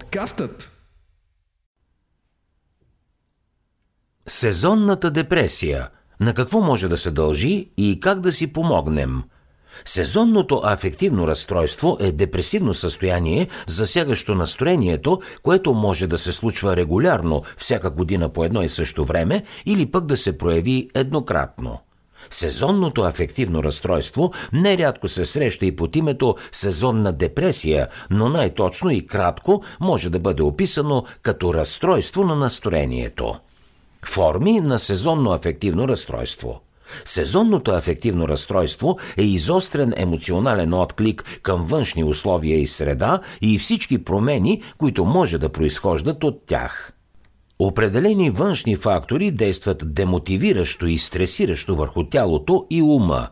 Подкастът Сезонната депресия. На какво може да се дължи и как да си помогнем? Сезонното афективно разстройство е депресивно състояние, засягащо настроението, което може да се случва регулярно, всяка година по едно и също време, или пък да се прояви еднократно. Сезонното афективно разстройство нерядко се среща и под името сезонна депресия, но най-точно и кратко може да бъде описано като разстройство на настроението. Форми на сезонно афективно разстройство – Сезонното афективно разстройство е изострен емоционален отклик към външни условия и среда и всички промени, които може да произхождат от тях. Определени външни фактори действат демотивиращо и стресиращо върху тялото и ума.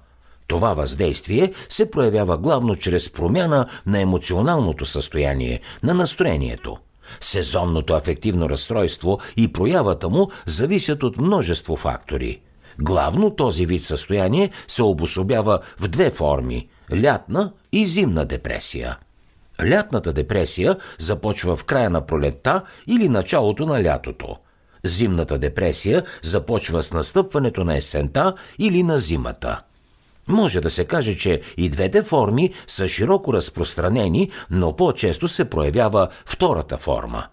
Това въздействие се проявява главно чрез промяна на емоционалното състояние, на настроението. Сезонното афективно разстройство и проявата му зависят от множество фактори. Главно този вид състояние се обособява в две форми – лятна и зимна депресия – Лятната депресия започва в края на пролетта или началото на лятото. Зимната депресия започва с настъпването на есента или на зимата. Може да се каже, че и двете форми са широко разпространени, но по-често се проявява втората форма.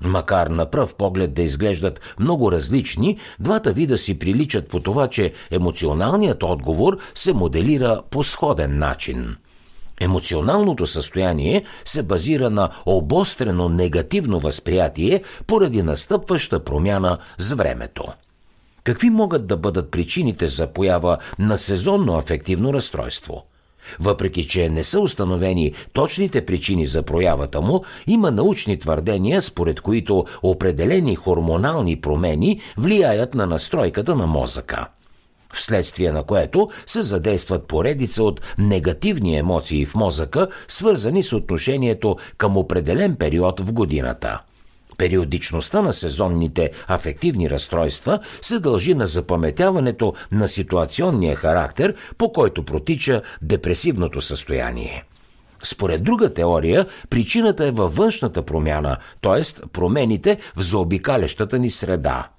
Макар на пръв поглед да изглеждат много различни, двата вида си приличат по това, че емоционалният отговор се моделира по сходен начин – Емоционалното състояние се базира на обострено негативно възприятие поради настъпваща промяна с времето. Какви могат да бъдат причините за поява на сезонно афективно разстройство? Въпреки, че не са установени точните причини за проявата му, има научни твърдения, според които определени хормонални промени влияят на настройката на мозъка вследствие на което се задействат поредица от негативни емоции в мозъка, свързани с отношението към определен период в годината. Периодичността на сезонните афективни разстройства се дължи на запаметяването на ситуационния характер, по който протича депресивното състояние. Според друга теория, причината е във външната промяна, т.е. промените в заобикалящата ни среда –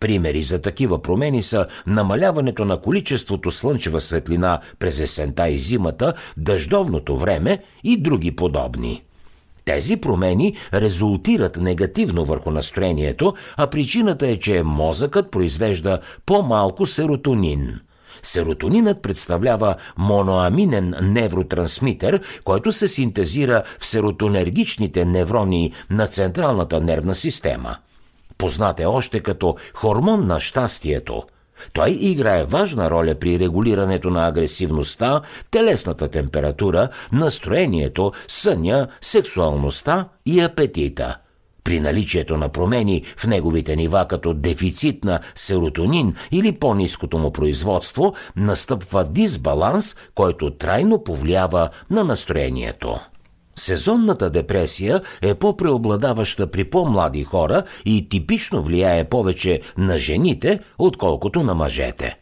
Примери за такива промени са намаляването на количеството слънчева светлина през есента и зимата, дъждовното време и други подобни. Тези промени резултират негативно върху настроението, а причината е, че мозъкът произвежда по-малко серотонин. Серотонинът представлява моноаминен невротрансмитер, който се синтезира в серотонергичните неврони на централната нервна система – Познат е още като хормон на щастието. Той играе важна роля при регулирането на агресивността, телесната температура, настроението, съня, сексуалността и апетита. При наличието на промени в неговите нива като дефицит на серотонин или по-низкото му производство, настъпва дисбаланс, който трайно повлиява на настроението. Сезонната депресия е по-преобладаваща при по-млади хора и типично влияе повече на жените, отколкото на мъжете.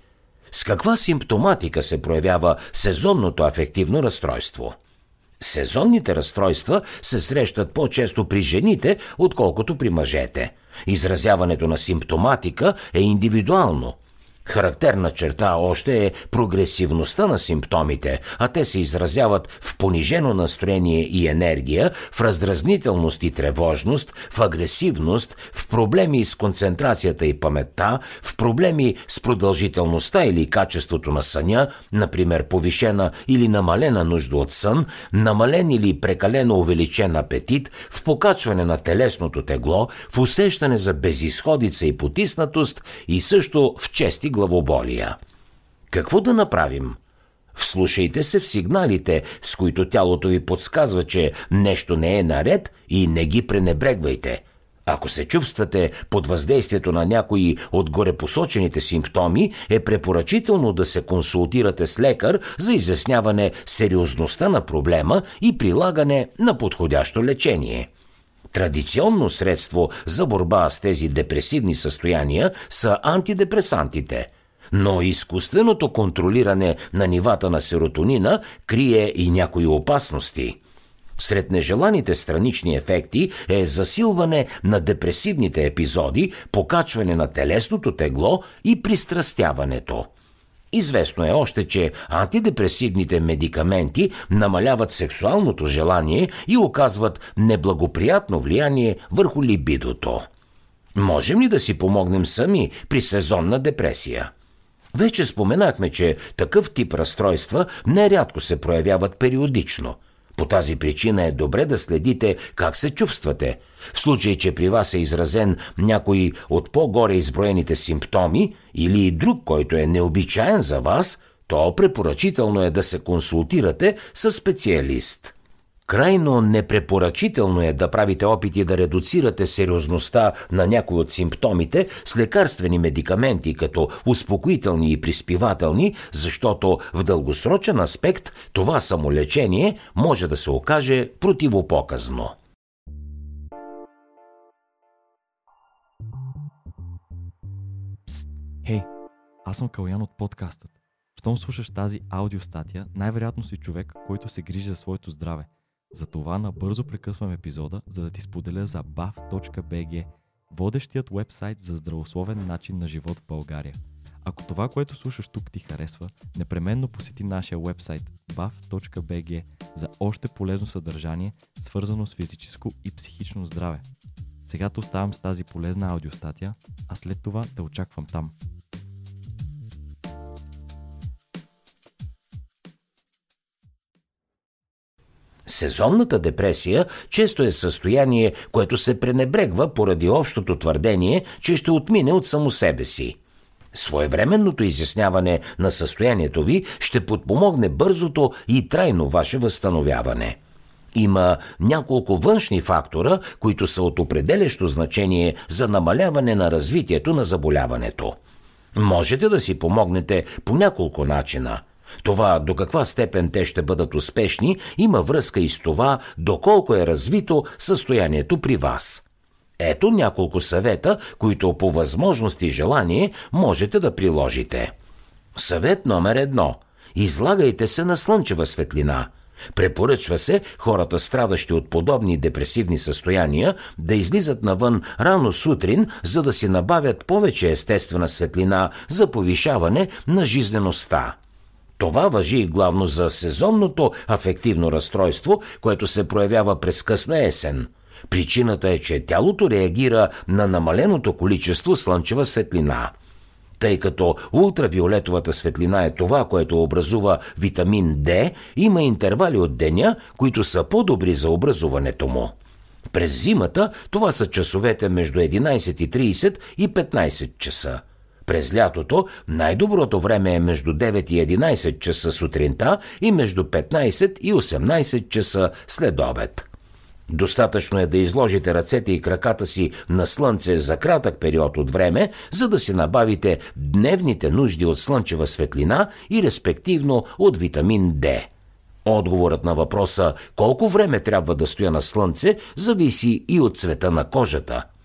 С каква симптоматика се проявява сезонното афективно разстройство? Сезонните разстройства се срещат по-често при жените, отколкото при мъжете. Изразяването на симптоматика е индивидуално – Характерна черта още е прогресивността на симптомите, а те се изразяват в понижено настроение и енергия, в раздразнителност и тревожност, в агресивност, в проблеми с концентрацията и паметта, в проблеми с продължителността или качеството на съня, например повишена или намалена нужда от сън, намален или прекалено увеличен апетит, в покачване на телесното тегло, в усещане за безисходица и потиснатост и също в чести главоболия. Какво да направим? Вслушайте се в сигналите, с които тялото ви подсказва, че нещо не е наред и не ги пренебрегвайте. Ако се чувствате под въздействието на някои от горепосочените симптоми, е препоръчително да се консултирате с лекар за изясняване сериозността на проблема и прилагане на подходящо лечение. Традиционно средство за борба с тези депресивни състояния са антидепресантите. Но изкуственото контролиране на нивата на серотонина крие и някои опасности. Сред нежеланите странични ефекти е засилване на депресивните епизоди, покачване на телесното тегло и пристрастяването. Известно е още, че антидепресивните медикаменти намаляват сексуалното желание и оказват неблагоприятно влияние върху либидото. Можем ли да си помогнем сами при сезонна депресия? Вече споменахме, че такъв тип разстройства нерядко се проявяват периодично – по тази причина е добре да следите как се чувствате. В случай, че при вас е изразен някой от по-горе изброените симптоми или друг, който е необичаен за вас, то препоръчително е да се консултирате с специалист. Крайно непрепоръчително е да правите опити да редуцирате сериозността на някои от симптомите с лекарствени медикаменти, като успокоителни и приспивателни, защото в дългосрочен аспект това самолечение може да се окаже противопоказно. Хей, аз съм Калян от подкастът. Щом слушаш тази аудиостатия, най-вероятно си човек, който се грижи за своето здраве – затова набързо прекъсвам епизода, за да ти споделя за bav.bg, водещият вебсайт за здравословен начин на живот в България. Ако това, което слушаш тук ти харесва, непременно посети нашия вебсайт bav.bg за още полезно съдържание, свързано с физическо и психично здраве. Сега те оставам с тази полезна аудиостатия, а след това те очаквам там. Сезонната депресия често е състояние, което се пренебрегва поради общото твърдение, че ще отмине от само себе си. Своевременното изясняване на състоянието ви ще подпомогне бързото и трайно ваше възстановяване. Има няколко външни фактора, които са от определящо значение за намаляване на развитието на заболяването. Можете да си помогнете по няколко начина – това до каква степен те ще бъдат успешни има връзка и с това доколко е развито състоянието при вас. Ето няколко съвета, които по възможност и желание можете да приложите. Съвет номер едно. Излагайте се на слънчева светлина. Препоръчва се хората, страдащи от подобни депресивни състояния, да излизат навън рано сутрин, за да си набавят повече естествена светлина за повишаване на жизнеността. Това въжи и главно за сезонното афективно разстройство, което се проявява през късна есен. Причината е, че тялото реагира на намаленото количество слънчева светлина. Тъй като ултравиолетовата светлина е това, което образува витамин D, има интервали от деня, които са по-добри за образуването му. През зимата това са часовете между 11.30 и 15 часа. През лятото най-доброто време е между 9 и 11 часа сутринта и между 15 и 18 часа след обед. Достатъчно е да изложите ръцете и краката си на слънце за кратък период от време, за да си набавите дневните нужди от слънчева светлина и респективно от витамин D. Отговорът на въпроса колко време трябва да стоя на слънце зависи и от цвета на кожата –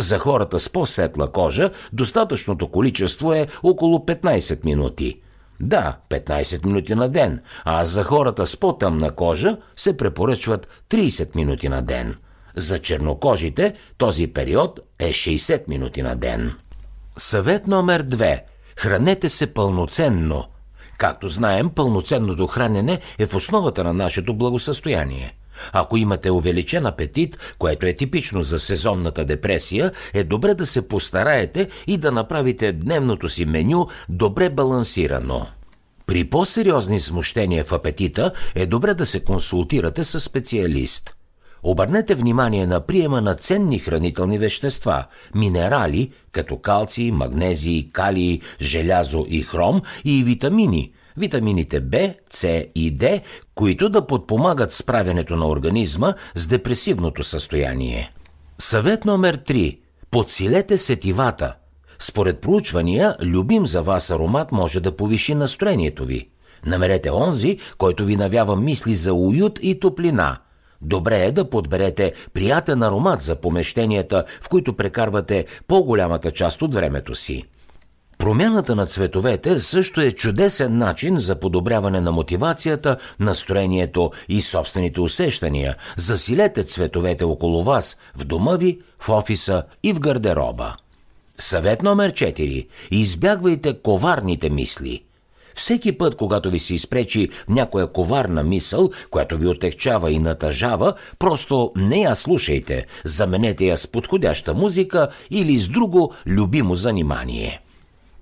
за хората с по-светла кожа достатъчното количество е около 15 минути. Да, 15 минути на ден, а за хората с по-тъмна кожа се препоръчват 30 минути на ден. За чернокожите този период е 60 минути на ден. Съвет номер 2. Хранете се пълноценно. Както знаем, пълноценното хранене е в основата на нашето благосъстояние. Ако имате увеличен апетит, което е типично за сезонната депресия, е добре да се постараете и да направите дневното си меню добре балансирано. При по-сериозни смущения в апетита е добре да се консултирате с специалист. Обърнете внимание на приема на ценни хранителни вещества, минерали, като калци, магнезии, калий, желязо и хром и витамини – витамините В, С и Д, които да подпомагат справянето на организма с депресивното състояние. Съвет номер 3. Подсилете сетивата. Според проучвания, любим за вас аромат може да повиши настроението ви. Намерете онзи, който ви навява мисли за уют и топлина. Добре е да подберете приятен аромат за помещенията, в които прекарвате по-голямата част от времето си. Промяната на цветовете също е чудесен начин за подобряване на мотивацията, настроението и собствените усещания. Засилете цветовете около вас, в дома ви, в офиса и в гардероба. Съвет номер 4. Избягвайте коварните мисли. Всеки път, когато ви се изпречи някоя коварна мисъл, която ви отекчава и натъжава, просто не я слушайте, заменете я с подходяща музика или с друго любимо занимание.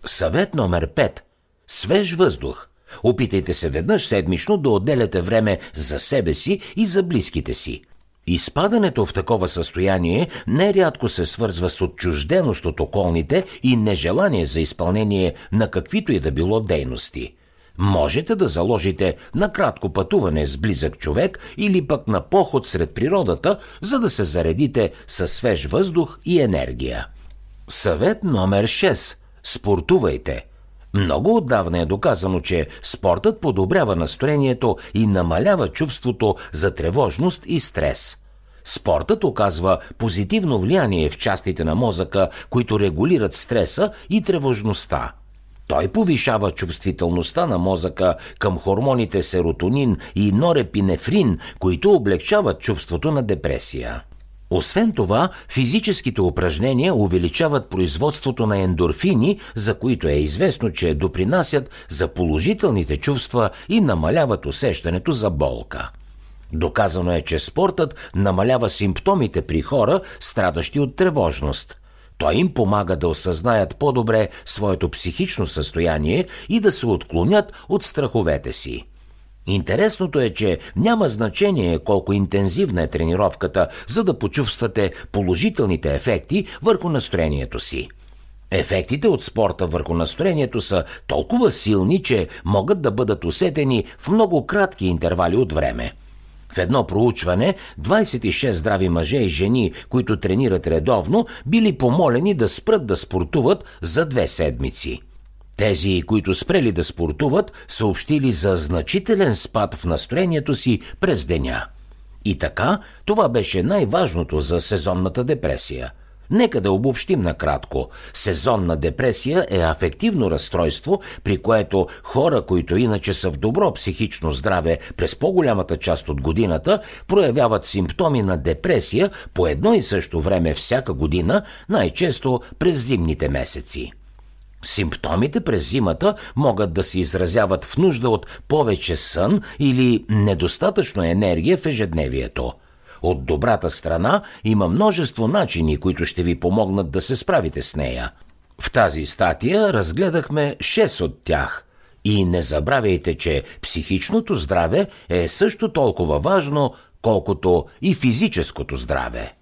Съвет номер 5. Свеж въздух. Опитайте се веднъж седмично да отделяте време за себе си и за близките си. Изпадането в такова състояние нерядко се свързва с отчужденост от околните и нежелание за изпълнение на каквито и да било дейности. Можете да заложите на кратко пътуване с близък човек или пък на поход сред природата, за да се заредите със свеж въздух и енергия. Съвет номер 6. Спортувайте. Много отдавна е доказано, че спортът подобрява настроението и намалява чувството за тревожност и стрес. Спортът оказва позитивно влияние в частите на мозъка, които регулират стреса и тревожността. Той повишава чувствителността на мозъка към хормоните серотонин и норепинефрин, които облегчават чувството на депресия. Освен това, физическите упражнения увеличават производството на ендорфини, за които е известно, че допринасят за положителните чувства и намаляват усещането за болка. Доказано е, че спортът намалява симптомите при хора, страдащи от тревожност. Той им помага да осъзнаят по-добре своето психично състояние и да се отклонят от страховете си. Интересното е, че няма значение колко интензивна е тренировката, за да почувствате положителните ефекти върху настроението си. Ефектите от спорта върху настроението са толкова силни, че могат да бъдат усетени в много кратки интервали от време. В едно проучване 26 здрави мъже и жени, които тренират редовно, били помолени да спрат да спортуват за две седмици. Тези, които спрели да спортуват, съобщили за значителен спад в настроението си през деня. И така, това беше най-важното за сезонната депресия. Нека да обобщим накратко. Сезонна депресия е афективно разстройство, при което хора, които иначе са в добро психично здраве през по-голямата част от годината, проявяват симптоми на депресия по едно и също време всяка година, най-често през зимните месеци. Симптомите през зимата могат да се изразяват в нужда от повече сън или недостатъчно енергия в ежедневието. От добрата страна има множество начини, които ще ви помогнат да се справите с нея. В тази статия разгледахме 6 от тях. И не забравяйте, че психичното здраве е също толкова важно, колкото и физическото здраве.